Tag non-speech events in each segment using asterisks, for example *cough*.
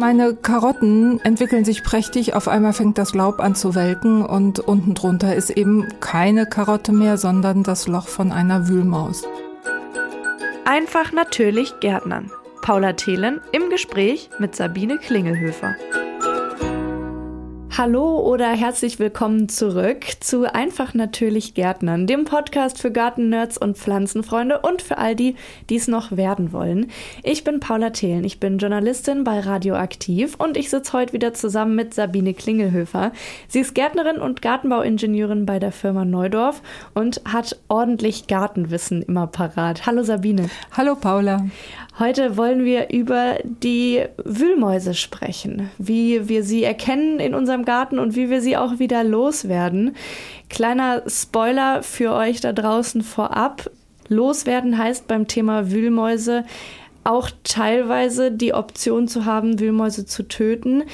Meine Karotten entwickeln sich prächtig, auf einmal fängt das Laub an zu welken und unten drunter ist eben keine Karotte mehr, sondern das Loch von einer Wühlmaus. Einfach natürlich Gärtnern. Paula Thelen im Gespräch mit Sabine Klingelhöfer. Hallo oder herzlich willkommen zurück zu Einfach natürlich Gärtnern, dem Podcast für Gartennerds und Pflanzenfreunde und für all die, die es noch werden wollen. Ich bin Paula Thelen, ich bin Journalistin bei Radioaktiv und ich sitze heute wieder zusammen mit Sabine Klingelhöfer. Sie ist Gärtnerin und Gartenbauingenieurin bei der Firma Neudorf und hat ordentlich Gartenwissen immer parat. Hallo Sabine. Hallo Paula. Heute wollen wir über die Wühlmäuse sprechen, wie wir sie erkennen in unserem Garten und wie wir sie auch wieder loswerden. Kleiner Spoiler für euch da draußen vorab. Loswerden heißt beim Thema Wühlmäuse auch teilweise die Option zu haben, Wühlmäuse zu töten.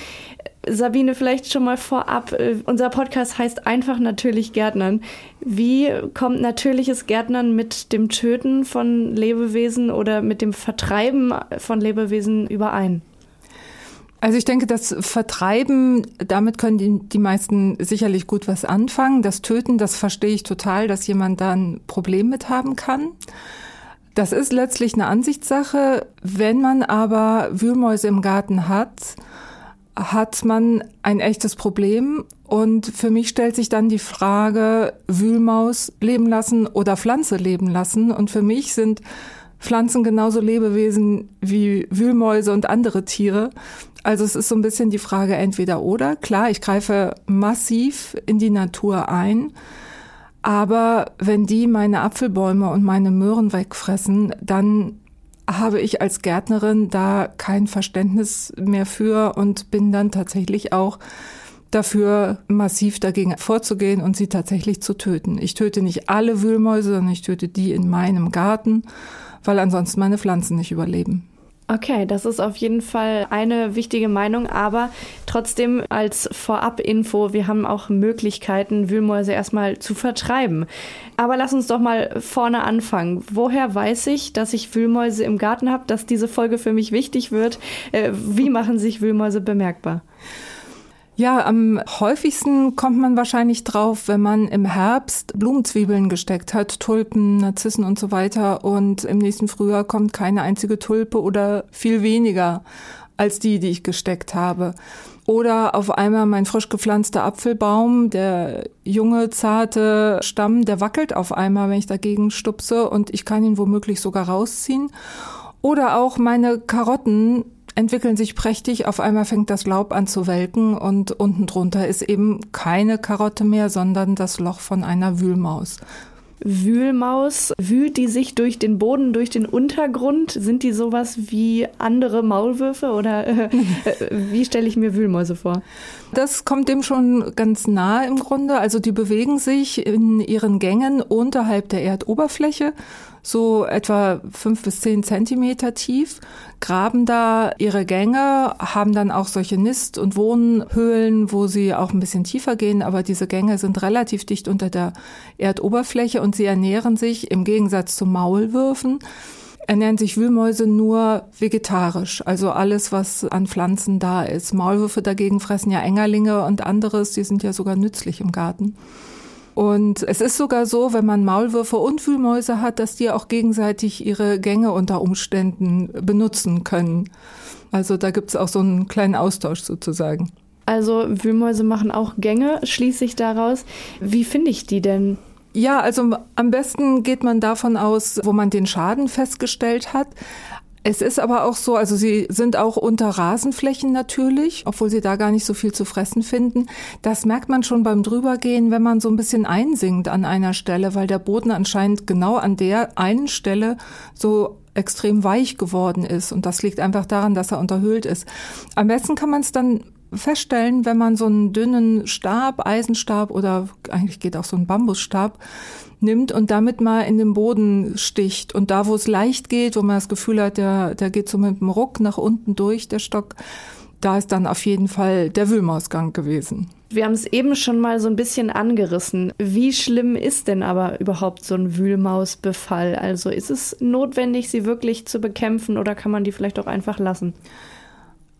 Sabine, vielleicht schon mal vorab. Äh, unser Podcast heißt einfach natürlich Gärtnern. Wie kommt natürliches Gärtnern mit dem Töten von Lebewesen oder mit dem Vertreiben von Lebewesen überein? Also ich denke, das Vertreiben, damit können die, die meisten sicherlich gut was anfangen. Das Töten, das verstehe ich total, dass jemand da ein Problem mit haben kann. Das ist letztlich eine Ansichtssache. Wenn man aber Wühlmäuse im Garten hat, hat man ein echtes Problem. Und für mich stellt sich dann die Frage, Wühlmaus leben lassen oder Pflanze leben lassen. Und für mich sind Pflanzen genauso Lebewesen wie Wühlmäuse und andere Tiere. Also es ist so ein bisschen die Frage entweder oder. Klar, ich greife massiv in die Natur ein. Aber wenn die meine Apfelbäume und meine Möhren wegfressen, dann habe ich als Gärtnerin da kein Verständnis mehr für und bin dann tatsächlich auch dafür, massiv dagegen vorzugehen und sie tatsächlich zu töten. Ich töte nicht alle Wühlmäuse, sondern ich töte die in meinem Garten, weil ansonsten meine Pflanzen nicht überleben. Okay, das ist auf jeden Fall eine wichtige Meinung, aber trotzdem als Vorab-Info, wir haben auch Möglichkeiten, Wühlmäuse erstmal zu vertreiben. Aber lass uns doch mal vorne anfangen. Woher weiß ich, dass ich Wühlmäuse im Garten habe, dass diese Folge für mich wichtig wird? Äh, wie machen sich Wühlmäuse bemerkbar? Ja, am häufigsten kommt man wahrscheinlich drauf, wenn man im Herbst Blumenzwiebeln gesteckt hat, Tulpen, Narzissen und so weiter und im nächsten Frühjahr kommt keine einzige Tulpe oder viel weniger als die, die ich gesteckt habe. Oder auf einmal mein frisch gepflanzter Apfelbaum, der junge, zarte Stamm, der wackelt auf einmal, wenn ich dagegen stupse und ich kann ihn womöglich sogar rausziehen. Oder auch meine Karotten entwickeln sich prächtig. Auf einmal fängt das Laub an zu welken und unten drunter ist eben keine Karotte mehr, sondern das Loch von einer Wühlmaus. Wühlmaus, wühlt die sich durch den Boden, durch den Untergrund? Sind die sowas wie andere Maulwürfe oder äh, wie stelle ich mir Wühlmäuse vor? Das kommt dem schon ganz nahe im Grunde. Also die bewegen sich in ihren Gängen unterhalb der Erdoberfläche so etwa fünf bis zehn Zentimeter tief, graben da ihre Gänge, haben dann auch solche Nist- und Wohnhöhlen, wo sie auch ein bisschen tiefer gehen, aber diese Gänge sind relativ dicht unter der Erdoberfläche und sie ernähren sich im Gegensatz zu Maulwürfen ernähren sich Wühlmäuse nur vegetarisch, also alles, was an Pflanzen da ist. Maulwürfe dagegen fressen ja Engerlinge und anderes, die sind ja sogar nützlich im Garten. Und es ist sogar so, wenn man Maulwürfe und Wühlmäuse hat, dass die auch gegenseitig ihre Gänge unter Umständen benutzen können. Also da gibt es auch so einen kleinen Austausch sozusagen. Also Wühlmäuse machen auch Gänge, schließe ich daraus. Wie finde ich die denn? Ja, also am besten geht man davon aus, wo man den Schaden festgestellt hat. Es ist aber auch so, also sie sind auch unter Rasenflächen natürlich, obwohl sie da gar nicht so viel zu fressen finden. Das merkt man schon beim Drübergehen, wenn man so ein bisschen einsinkt an einer Stelle, weil der Boden anscheinend genau an der einen Stelle so extrem weich geworden ist. Und das liegt einfach daran, dass er unterhöhlt ist. Am besten kann man es dann feststellen, wenn man so einen dünnen Stab, Eisenstab oder eigentlich geht auch so ein Bambusstab nimmt und damit mal in den Boden sticht. Und da, wo es leicht geht, wo man das Gefühl hat, der, der geht so mit dem Ruck nach unten durch, der Stock, da ist dann auf jeden Fall der Wühlmausgang gewesen. Wir haben es eben schon mal so ein bisschen angerissen. Wie schlimm ist denn aber überhaupt so ein Wühlmausbefall? Also ist es notwendig, sie wirklich zu bekämpfen oder kann man die vielleicht auch einfach lassen?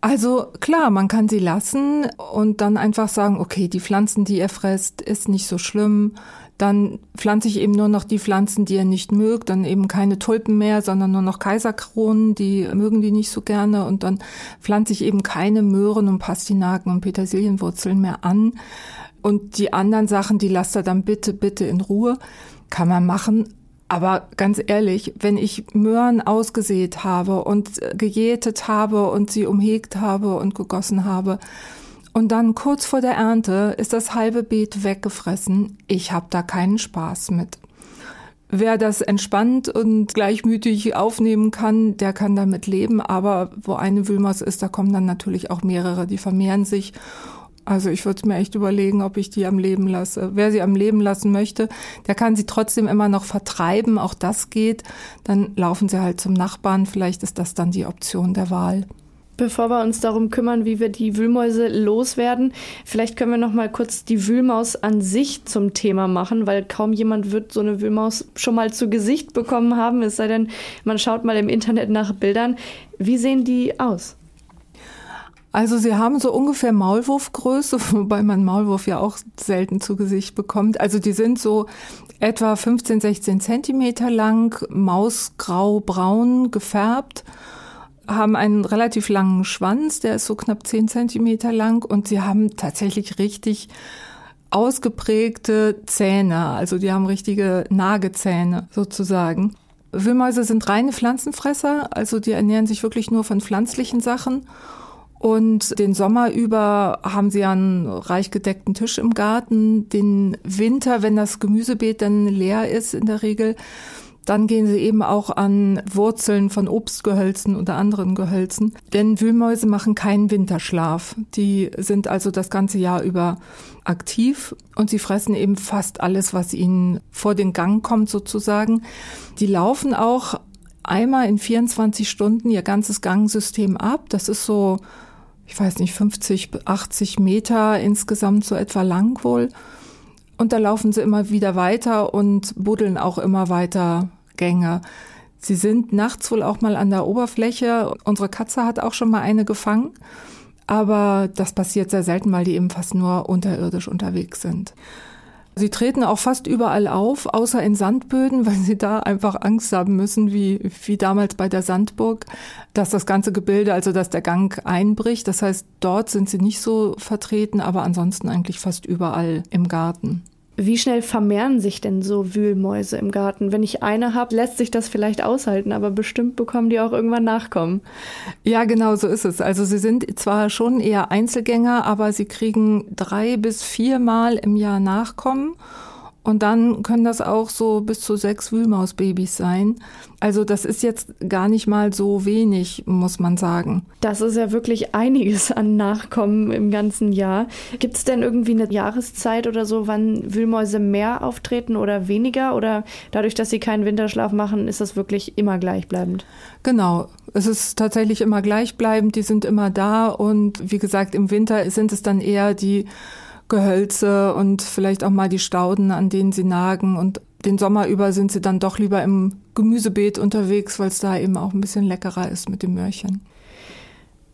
Also klar, man kann sie lassen und dann einfach sagen, okay, die Pflanzen, die er frisst, ist nicht so schlimm. Dann pflanze ich eben nur noch die Pflanzen, die er nicht mögt, dann eben keine Tulpen mehr, sondern nur noch Kaiserkronen, die mögen die nicht so gerne. Und dann pflanze ich eben keine Möhren und Pastinaken und Petersilienwurzeln mehr an. Und die anderen Sachen, die lasst er dann bitte, bitte in Ruhe. Kann man machen. Aber ganz ehrlich, wenn ich Möhren ausgesät habe und gejätet habe und sie umhegt habe und gegossen habe und dann kurz vor der Ernte ist das halbe Beet weggefressen, ich habe da keinen Spaß mit. Wer das entspannt und gleichmütig aufnehmen kann, der kann damit leben. Aber wo eine Wühlmaus ist, da kommen dann natürlich auch mehrere, die vermehren sich. Also ich würde mir echt überlegen, ob ich die am Leben lasse. Wer sie am Leben lassen möchte, der kann sie trotzdem immer noch vertreiben. Auch das geht. Dann laufen sie halt zum Nachbarn. Vielleicht ist das dann die Option der Wahl. Bevor wir uns darum kümmern, wie wir die Wühlmäuse loswerden, vielleicht können wir noch mal kurz die Wühlmaus an sich zum Thema machen, weil kaum jemand wird so eine Wühlmaus schon mal zu Gesicht bekommen haben, es sei denn, man schaut mal im Internet nach Bildern. Wie sehen die aus? Also sie haben so ungefähr Maulwurfgröße, *laughs* wobei man Maulwurf ja auch selten zu Gesicht bekommt. Also die sind so etwa 15, 16 Zentimeter lang, mausgrau-braun gefärbt, haben einen relativ langen Schwanz, der ist so knapp 10 Zentimeter lang und sie haben tatsächlich richtig ausgeprägte Zähne. Also die haben richtige Nagezähne sozusagen. Wühlmäuse sind reine Pflanzenfresser, also die ernähren sich wirklich nur von pflanzlichen Sachen und den Sommer über haben sie einen reich gedeckten Tisch im Garten. Den Winter, wenn das Gemüsebeet dann leer ist in der Regel, dann gehen sie eben auch an Wurzeln von Obstgehölzen oder anderen Gehölzen. Denn Wühlmäuse machen keinen Winterschlaf. Die sind also das ganze Jahr über aktiv und sie fressen eben fast alles, was ihnen vor den Gang kommt sozusagen. Die laufen auch einmal in 24 Stunden ihr ganzes Gangsystem ab. Das ist so ich weiß nicht, 50, 80 Meter insgesamt so etwa lang wohl. Und da laufen sie immer wieder weiter und buddeln auch immer weiter Gänge. Sie sind nachts wohl auch mal an der Oberfläche. Unsere Katze hat auch schon mal eine gefangen. Aber das passiert sehr selten, weil die eben fast nur unterirdisch unterwegs sind. Sie treten auch fast überall auf, außer in Sandböden, weil sie da einfach Angst haben müssen, wie, wie damals bei der Sandburg, dass das ganze Gebilde, also dass der Gang einbricht. Das heißt, dort sind sie nicht so vertreten, aber ansonsten eigentlich fast überall im Garten. Wie schnell vermehren sich denn so Wühlmäuse im Garten? Wenn ich eine habe, lässt sich das vielleicht aushalten, aber bestimmt bekommen die auch irgendwann Nachkommen. Ja, genau so ist es. Also sie sind zwar schon eher Einzelgänger, aber sie kriegen drei bis viermal im Jahr Nachkommen. Und dann können das auch so bis zu sechs Wühlmausbabys sein. Also das ist jetzt gar nicht mal so wenig, muss man sagen. Das ist ja wirklich einiges an Nachkommen im ganzen Jahr. Gibt es denn irgendwie eine Jahreszeit oder so, wann Wühlmäuse mehr auftreten oder weniger? Oder dadurch, dass sie keinen Winterschlaf machen, ist das wirklich immer gleichbleibend? Genau. Es ist tatsächlich immer gleichbleibend. Die sind immer da. Und wie gesagt, im Winter sind es dann eher die Gehölze und vielleicht auch mal die Stauden, an denen sie nagen. Und den Sommer über sind sie dann doch lieber im Gemüsebeet unterwegs, weil es da eben auch ein bisschen leckerer ist mit dem Möhrchen.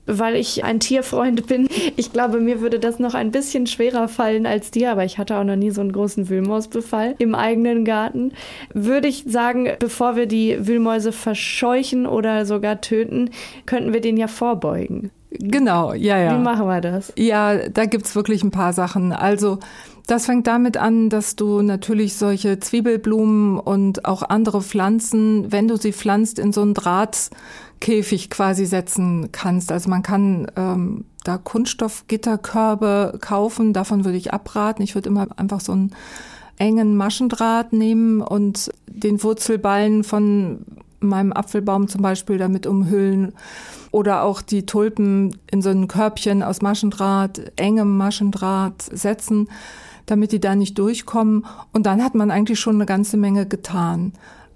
Weil ich ein Tierfreund bin. Ich glaube, mir würde das noch ein bisschen schwerer fallen als dir, aber ich hatte auch noch nie so einen großen Wühlmausbefall im eigenen Garten. Würde ich sagen, bevor wir die Wühlmäuse verscheuchen oder sogar töten, könnten wir den ja vorbeugen. Genau, ja, ja. Wie machen wir das? Ja, da gibt's wirklich ein paar Sachen. Also das fängt damit an, dass du natürlich solche Zwiebelblumen und auch andere Pflanzen, wenn du sie pflanzt, in so einen Drahtkäfig quasi setzen kannst. Also man kann ähm, da Kunststoffgitterkörbe kaufen, davon würde ich abraten. Ich würde immer einfach so einen engen Maschendraht nehmen und den Wurzelballen von meinem Apfelbaum zum Beispiel damit umhüllen oder auch die Tulpen in so ein Körbchen aus Maschendraht, engem Maschendraht setzen, damit die da nicht durchkommen. Und dann hat man eigentlich schon eine ganze Menge getan.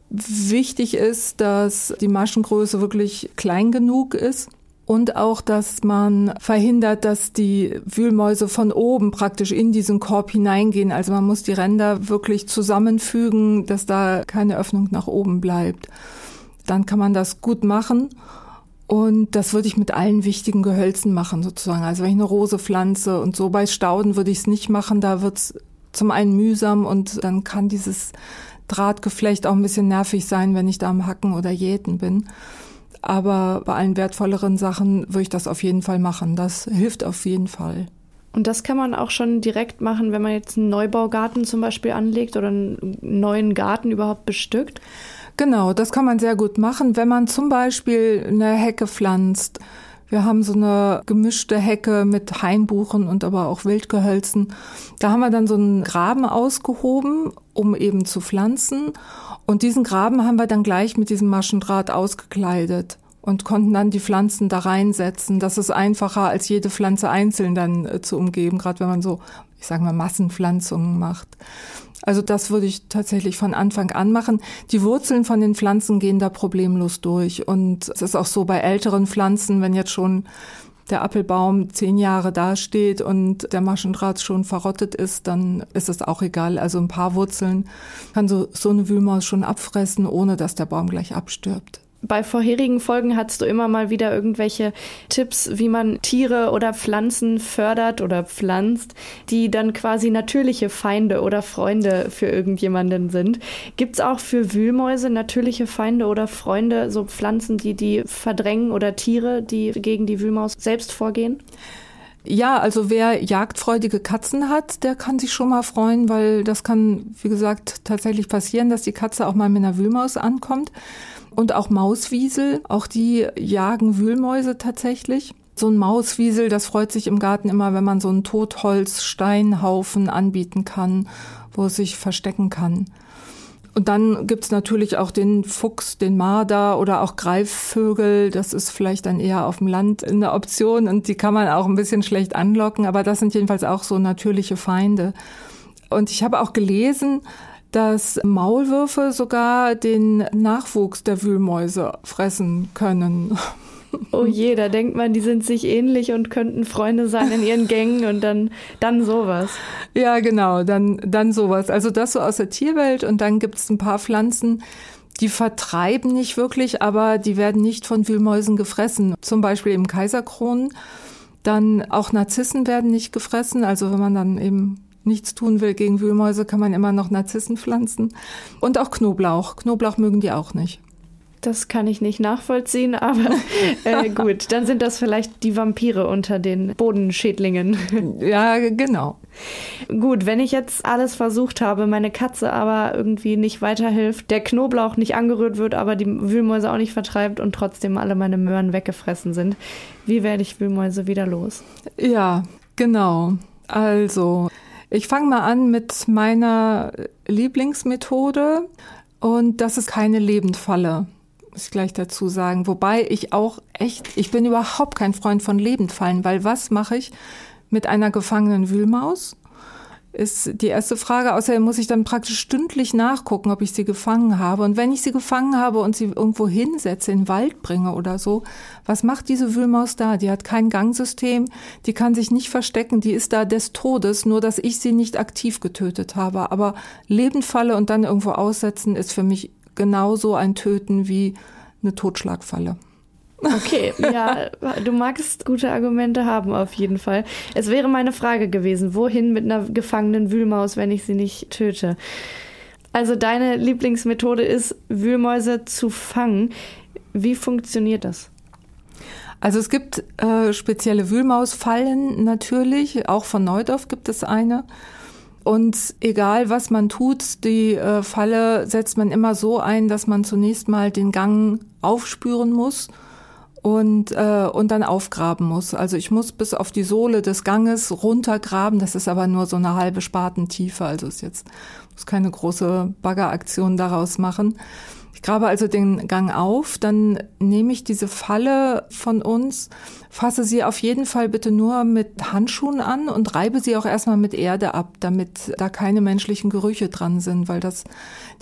Wichtig ist, dass die Maschengröße wirklich klein genug ist und auch, dass man verhindert, dass die Wühlmäuse von oben praktisch in diesen Korb hineingehen. Also man muss die Ränder wirklich zusammenfügen, dass da keine Öffnung nach oben bleibt. Dann kann man das gut machen Und das würde ich mit allen wichtigen Gehölzen machen, sozusagen. Also wenn ich eine Rose pflanze und so bei Stauden würde ich es nicht machen, da wird es zum einen mühsam und dann kann dieses Drahtgeflecht auch ein bisschen nervig sein, wenn ich da am Hacken oder Jäten bin. Aber bei allen wertvolleren Sachen würde ich das auf jeden Fall machen. Das hilft auf jeden Fall. Und das kann man auch schon direkt machen, wenn man jetzt einen Neubaugarten zum Beispiel anlegt oder einen neuen Garten überhaupt bestückt? Genau, das kann man sehr gut machen, wenn man zum Beispiel eine Hecke pflanzt. Wir haben so eine gemischte Hecke mit Hainbuchen und aber auch Wildgehölzen. Da haben wir dann so einen Graben ausgehoben, um eben zu pflanzen. Und diesen Graben haben wir dann gleich mit diesem Maschendraht ausgekleidet und konnten dann die Pflanzen da reinsetzen. Das ist einfacher, als jede Pflanze einzeln dann äh, zu umgeben, gerade wenn man so, ich sage mal, Massenpflanzungen macht. Also das würde ich tatsächlich von Anfang an machen. Die Wurzeln von den Pflanzen gehen da problemlos durch. Und es ist auch so bei älteren Pflanzen, wenn jetzt schon der Apfelbaum zehn Jahre dasteht und der Maschendraht schon verrottet ist, dann ist es auch egal. Also ein paar Wurzeln kann so, so eine Wühlmaus schon abfressen, ohne dass der Baum gleich abstirbt. Bei vorherigen Folgen hattest du immer mal wieder irgendwelche Tipps, wie man Tiere oder Pflanzen fördert oder pflanzt, die dann quasi natürliche Feinde oder Freunde für irgendjemanden sind. Gibt es auch für Wühlmäuse natürliche Feinde oder Freunde, so Pflanzen, die die verdrängen oder Tiere, die gegen die Wühlmaus selbst vorgehen? Ja, also wer jagdfreudige Katzen hat, der kann sich schon mal freuen, weil das kann, wie gesagt, tatsächlich passieren, dass die Katze auch mal mit einer Wühlmaus ankommt. Und auch Mauswiesel, auch die jagen Wühlmäuse tatsächlich. So ein Mauswiesel, das freut sich im Garten immer, wenn man so einen Totholz-Steinhaufen anbieten kann, wo es sich verstecken kann. Und dann gibt's natürlich auch den Fuchs, den Marder oder auch Greifvögel. Das ist vielleicht dann eher auf dem Land eine Option und die kann man auch ein bisschen schlecht anlocken, aber das sind jedenfalls auch so natürliche Feinde. Und ich habe auch gelesen, dass Maulwürfe sogar den Nachwuchs der Wühlmäuse fressen können. Oh je, da denkt man, die sind sich ähnlich und könnten Freunde sein in ihren Gängen und dann, dann sowas. Ja, genau, dann, dann sowas. Also das so aus der Tierwelt und dann gibt es ein paar Pflanzen, die vertreiben nicht wirklich, aber die werden nicht von Wühlmäusen gefressen. Zum Beispiel im Kaiserkronen. Dann auch Narzissen werden nicht gefressen. Also wenn man dann eben nichts tun will gegen Wühlmäuse, kann man immer noch Narzissen pflanzen. Und auch Knoblauch. Knoblauch mögen die auch nicht. Das kann ich nicht nachvollziehen, aber äh, *laughs* gut, dann sind das vielleicht die Vampire unter den Bodenschädlingen. *laughs* Ja, genau. Gut, wenn ich jetzt alles versucht habe, meine Katze aber irgendwie nicht weiterhilft, der Knoblauch nicht angerührt wird, aber die Wühlmäuse auch nicht vertreibt und trotzdem alle meine Möhren weggefressen sind, wie werde ich Wühlmäuse wieder los? Ja, genau. Also, ich fange mal an mit meiner Lieblingsmethode und das ist keine Lebendfalle, muss ich gleich dazu sagen. Wobei ich auch echt, ich bin überhaupt kein Freund von Lebendfallen, weil was mache ich mit einer gefangenen Wühlmaus? Ist die erste Frage. Außerdem muss ich dann praktisch stündlich nachgucken, ob ich sie gefangen habe. Und wenn ich sie gefangen habe und sie irgendwo hinsetze, in den Wald bringe oder so, was macht diese Wühlmaus da? Die hat kein Gangsystem, die kann sich nicht verstecken, die ist da des Todes, nur dass ich sie nicht aktiv getötet habe. Aber Lebendfalle und dann irgendwo aussetzen ist für mich genauso ein Töten wie eine Totschlagfalle. Okay, ja, du magst gute Argumente haben auf jeden Fall. Es wäre meine Frage gewesen, wohin mit einer gefangenen Wühlmaus, wenn ich sie nicht töte? Also deine Lieblingsmethode ist, Wühlmäuse zu fangen. Wie funktioniert das? Also es gibt äh, spezielle Wühlmausfallen natürlich, auch von Neudorf gibt es eine. Und egal was man tut, die äh, Falle setzt man immer so ein, dass man zunächst mal den Gang aufspüren muss und, äh, und dann aufgraben muss. Also ich muss bis auf die Sohle des Ganges runtergraben. Das ist aber nur so eine halbe Spatentiefe. Also ist jetzt muss keine große Baggeraktion daraus machen. Ich grabe also den Gang auf, dann nehme ich diese Falle von uns, fasse sie auf jeden Fall bitte nur mit Handschuhen an und reibe sie auch erstmal mit Erde ab, damit da keine menschlichen Gerüche dran sind, weil das,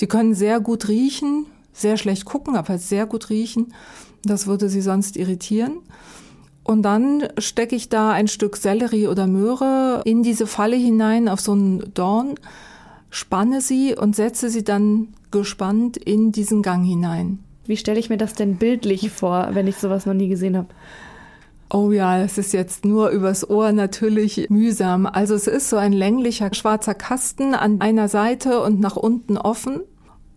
die können sehr gut riechen, sehr schlecht gucken, aber sehr gut riechen. Das würde sie sonst irritieren. Und dann stecke ich da ein Stück Sellerie oder Möhre in diese Falle hinein auf so einen Dorn, spanne sie und setze sie dann gespannt in diesen Gang hinein. Wie stelle ich mir das denn bildlich vor, wenn ich sowas noch nie gesehen habe? Oh ja, es ist jetzt nur übers Ohr natürlich mühsam. Also es ist so ein länglicher schwarzer Kasten an einer Seite und nach unten offen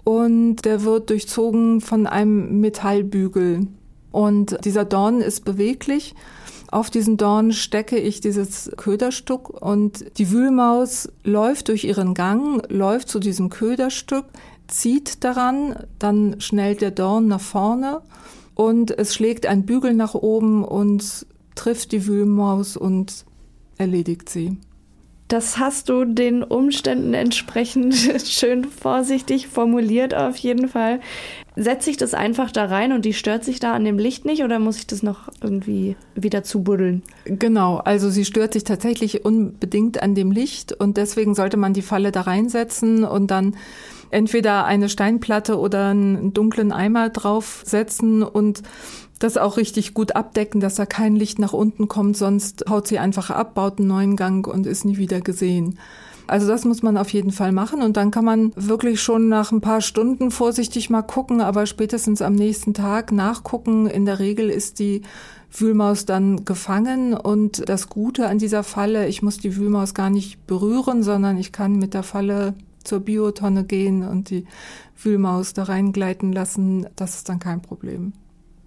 und der wird durchzogen von einem Metallbügel. Und dieser Dorn ist beweglich. Auf diesen Dorn stecke ich dieses Köderstück und die Wühlmaus läuft durch ihren Gang, läuft zu diesem Köderstück, zieht daran, dann schnellt der Dorn nach vorne und es schlägt ein Bügel nach oben und trifft die Wühlmaus und erledigt sie. Das hast du den Umständen entsprechend *laughs* schön vorsichtig formuliert auf jeden Fall. Setze ich das einfach da rein und die stört sich da an dem Licht nicht oder muss ich das noch irgendwie wieder zubuddeln? Genau, also sie stört sich tatsächlich unbedingt an dem Licht und deswegen sollte man die Falle da reinsetzen und dann entweder eine Steinplatte oder einen dunklen Eimer draufsetzen und das auch richtig gut abdecken, dass da kein Licht nach unten kommt, sonst haut sie einfach ab, baut einen neuen Gang und ist nie wieder gesehen. Also das muss man auf jeden Fall machen und dann kann man wirklich schon nach ein paar Stunden vorsichtig mal gucken, aber spätestens am nächsten Tag nachgucken. In der Regel ist die Wühlmaus dann gefangen und das Gute an dieser Falle, ich muss die Wühlmaus gar nicht berühren, sondern ich kann mit der Falle zur Biotonne gehen und die Wühlmaus da reingleiten lassen. Das ist dann kein Problem.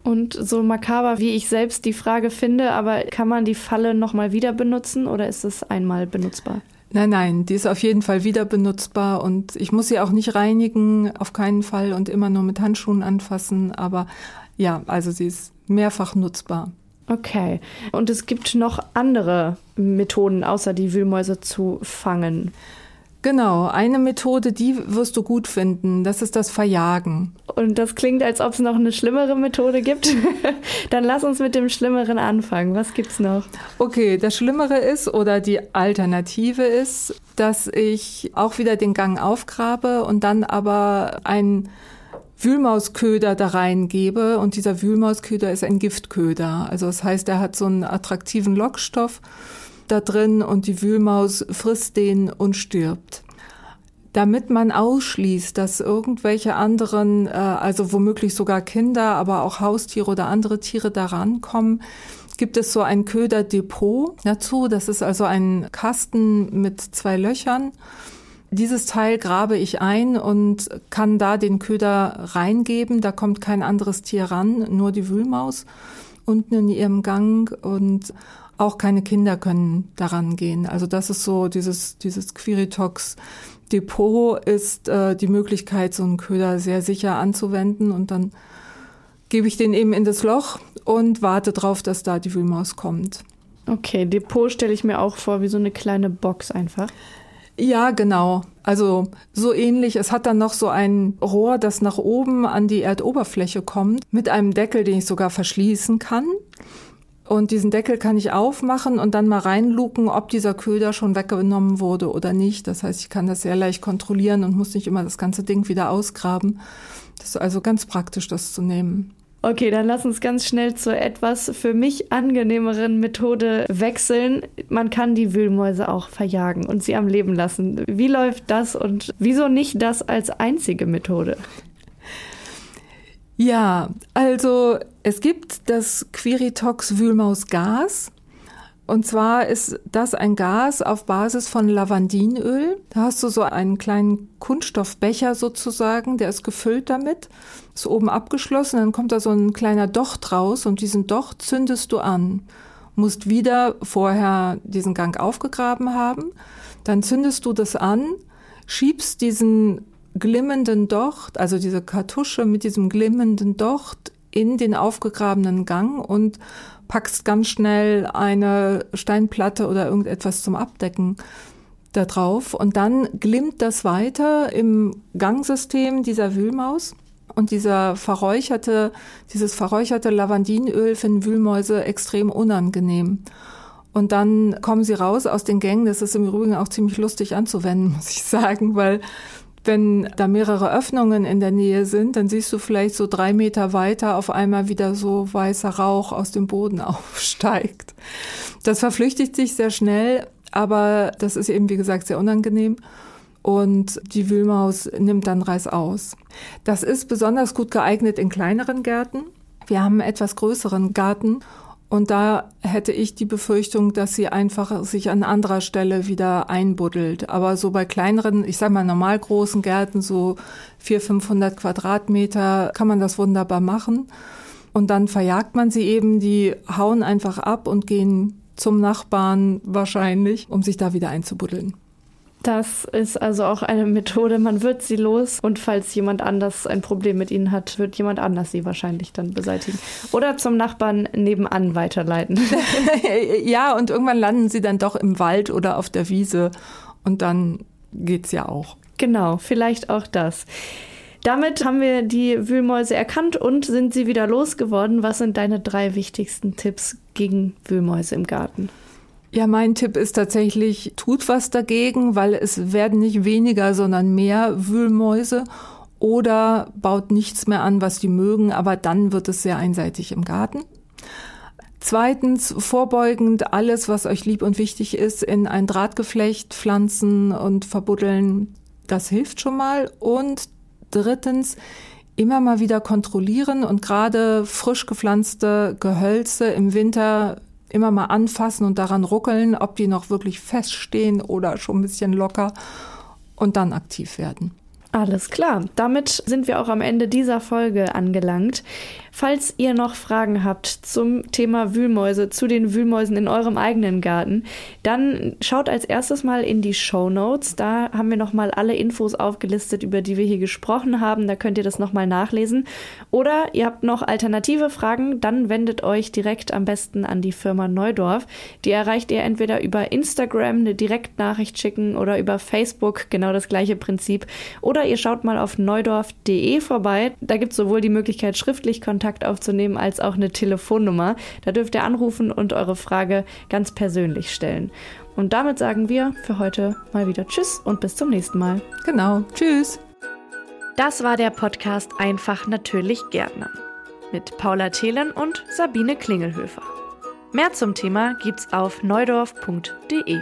Und so makaber, wie ich selbst die Frage finde, aber kann man die Falle nochmal wieder benutzen oder ist es einmal benutzbar? Nein, nein, die ist auf jeden Fall wieder benutzbar und ich muss sie auch nicht reinigen, auf keinen Fall und immer nur mit Handschuhen anfassen. Aber ja, also sie ist mehrfach nutzbar. Okay. Und es gibt noch andere Methoden, außer die Wühlmäuse zu fangen. Genau, eine Methode, die wirst du gut finden, das ist das Verjagen. Und das klingt, als ob es noch eine schlimmere Methode gibt. *laughs* Dann lass uns mit dem Schlimmeren anfangen. Was gibt's noch? Okay, das Schlimmere ist oder die Alternative ist, dass ich auch wieder den Gang aufgrabe und dann aber ein Wühlmausköder da reingebe und dieser Wühlmausköder ist ein Giftköder. Also das heißt, er hat so einen attraktiven Lockstoff da drin und die Wühlmaus frisst den und stirbt. Damit man ausschließt, dass irgendwelche anderen, äh, also womöglich sogar Kinder, aber auch Haustiere oder andere Tiere da rankommen, gibt es so ein Köderdepot dazu. Das ist also ein Kasten mit zwei Löchern. Dieses Teil grabe ich ein und kann da den Köder reingeben. Da kommt kein anderes Tier ran, nur die Wühlmaus unten in ihrem Gang und auch keine Kinder können daran gehen. Also das ist so dieses, dieses Quiritox Depot ist äh, die Möglichkeit, so einen Köder sehr sicher anzuwenden und dann gebe ich den eben in das Loch und warte drauf, dass da die Wühlmaus kommt. Okay, Depot stelle ich mir auch vor wie so eine kleine Box einfach. Ja, genau. Also so ähnlich. Es hat dann noch so ein Rohr, das nach oben an die Erdoberfläche kommt, mit einem Deckel, den ich sogar verschließen kann. Und diesen Deckel kann ich aufmachen und dann mal reinluken, ob dieser Köder schon weggenommen wurde oder nicht. Das heißt, ich kann das sehr leicht kontrollieren und muss nicht immer das ganze Ding wieder ausgraben. Das ist also ganz praktisch, das zu nehmen. Okay, dann lass uns ganz schnell zur etwas für mich angenehmeren Methode wechseln. Man kann die Wühlmäuse auch verjagen und sie am Leben lassen. Wie läuft das und wieso nicht das als einzige Methode? Ja, also es gibt das Quiritox Wühlmausgas. Und zwar ist das ein Gas auf Basis von Lavandinöl. Da hast du so einen kleinen Kunststoffbecher sozusagen, der ist gefüllt damit, ist oben abgeschlossen, dann kommt da so ein kleiner Docht raus und diesen Docht zündest du an. Musst wieder vorher diesen Gang aufgegraben haben, dann zündest du das an, schiebst diesen glimmenden Docht, also diese Kartusche mit diesem glimmenden Docht in den aufgegrabenen Gang und packst ganz schnell eine Steinplatte oder irgendetwas zum Abdecken da drauf und dann glimmt das weiter im Gangsystem dieser Wühlmaus und dieser verräucherte, dieses verräucherte Lavandinöl finden Wühlmäuse extrem unangenehm. Und dann kommen sie raus aus den Gängen. Das ist im Übrigen auch ziemlich lustig anzuwenden, *laughs* muss ich sagen, weil wenn da mehrere Öffnungen in der Nähe sind, dann siehst du vielleicht so drei Meter weiter auf einmal wieder so weißer Rauch aus dem Boden *laughs* aufsteigt. Das verflüchtigt sich sehr schnell, aber das ist eben, wie gesagt, sehr unangenehm. und die Wühlmaus nimmt dann Reis aus. Das ist besonders gut geeignet in kleineren Gärten. Wir haben einen etwas größeren Garten und da hätte ich die Befürchtung, dass sie einfach sich an anderer Stelle wieder einbuddelt. Aber so bei kleineren, ich sage mal normal großen Gärten, so 400, 500 Quadratmeter, kann man das wunderbar machen. Und dann verjagt man sie eben, die hauen einfach ab und gehen zum Nachbarn wahrscheinlich, um sich da wieder einzubuddeln. Das ist also auch eine Methode. Man wird sie los und falls jemand anders ein Problem mit ihnen hat, wird jemand anders sie wahrscheinlich dann beseitigen. Oder zum Nachbarn nebenan weiterleiten. *laughs* ja, und irgendwann landen sie dann doch im Wald oder auf der Wiese und dann geht's ja auch. Genau, vielleicht auch das. Damit haben wir die Wühlmäuse erkannt und sind sie wieder losgeworden. Was sind deine drei wichtigsten Tipps gegen Wühlmäuse im Garten? Ja, mein Tipp ist tatsächlich, tut was dagegen, weil es werden nicht weniger, sondern mehr Wühlmäuse oder baut nichts mehr an, was die mögen, aber dann wird es sehr einseitig im Garten. Zweitens, vorbeugend alles, was euch lieb und wichtig ist, in ein Drahtgeflecht pflanzen und verbuddeln. Das hilft schon mal. Und drittens, immer mal wieder kontrollieren und gerade frisch gepflanzte Gehölze im Winter immer mal anfassen und daran ruckeln, ob die noch wirklich feststehen oder schon ein bisschen locker und dann aktiv werden. Alles klar. Damit sind wir auch am Ende dieser Folge angelangt. Falls ihr noch Fragen habt zum Thema Wühlmäuse, zu den Wühlmäusen in eurem eigenen Garten, dann schaut als erstes mal in die Show Notes. Da haben wir nochmal alle Infos aufgelistet, über die wir hier gesprochen haben. Da könnt ihr das nochmal nachlesen. Oder ihr habt noch alternative Fragen, dann wendet euch direkt am besten an die Firma Neudorf. Die erreicht ihr entweder über Instagram eine Direktnachricht schicken oder über Facebook, genau das gleiche Prinzip. Oder ihr schaut mal auf neudorf.de vorbei. Da gibt es sowohl die Möglichkeit, schriftlich Kontakt Kontakt aufzunehmen, als auch eine Telefonnummer. Da dürft ihr anrufen und eure Frage ganz persönlich stellen. Und damit sagen wir für heute mal wieder Tschüss und bis zum nächsten Mal. Genau, Tschüss. Das war der Podcast Einfach natürlich Gärtner mit Paula Thelen und Sabine Klingelhöfer. Mehr zum Thema gibt's auf neudorf.de.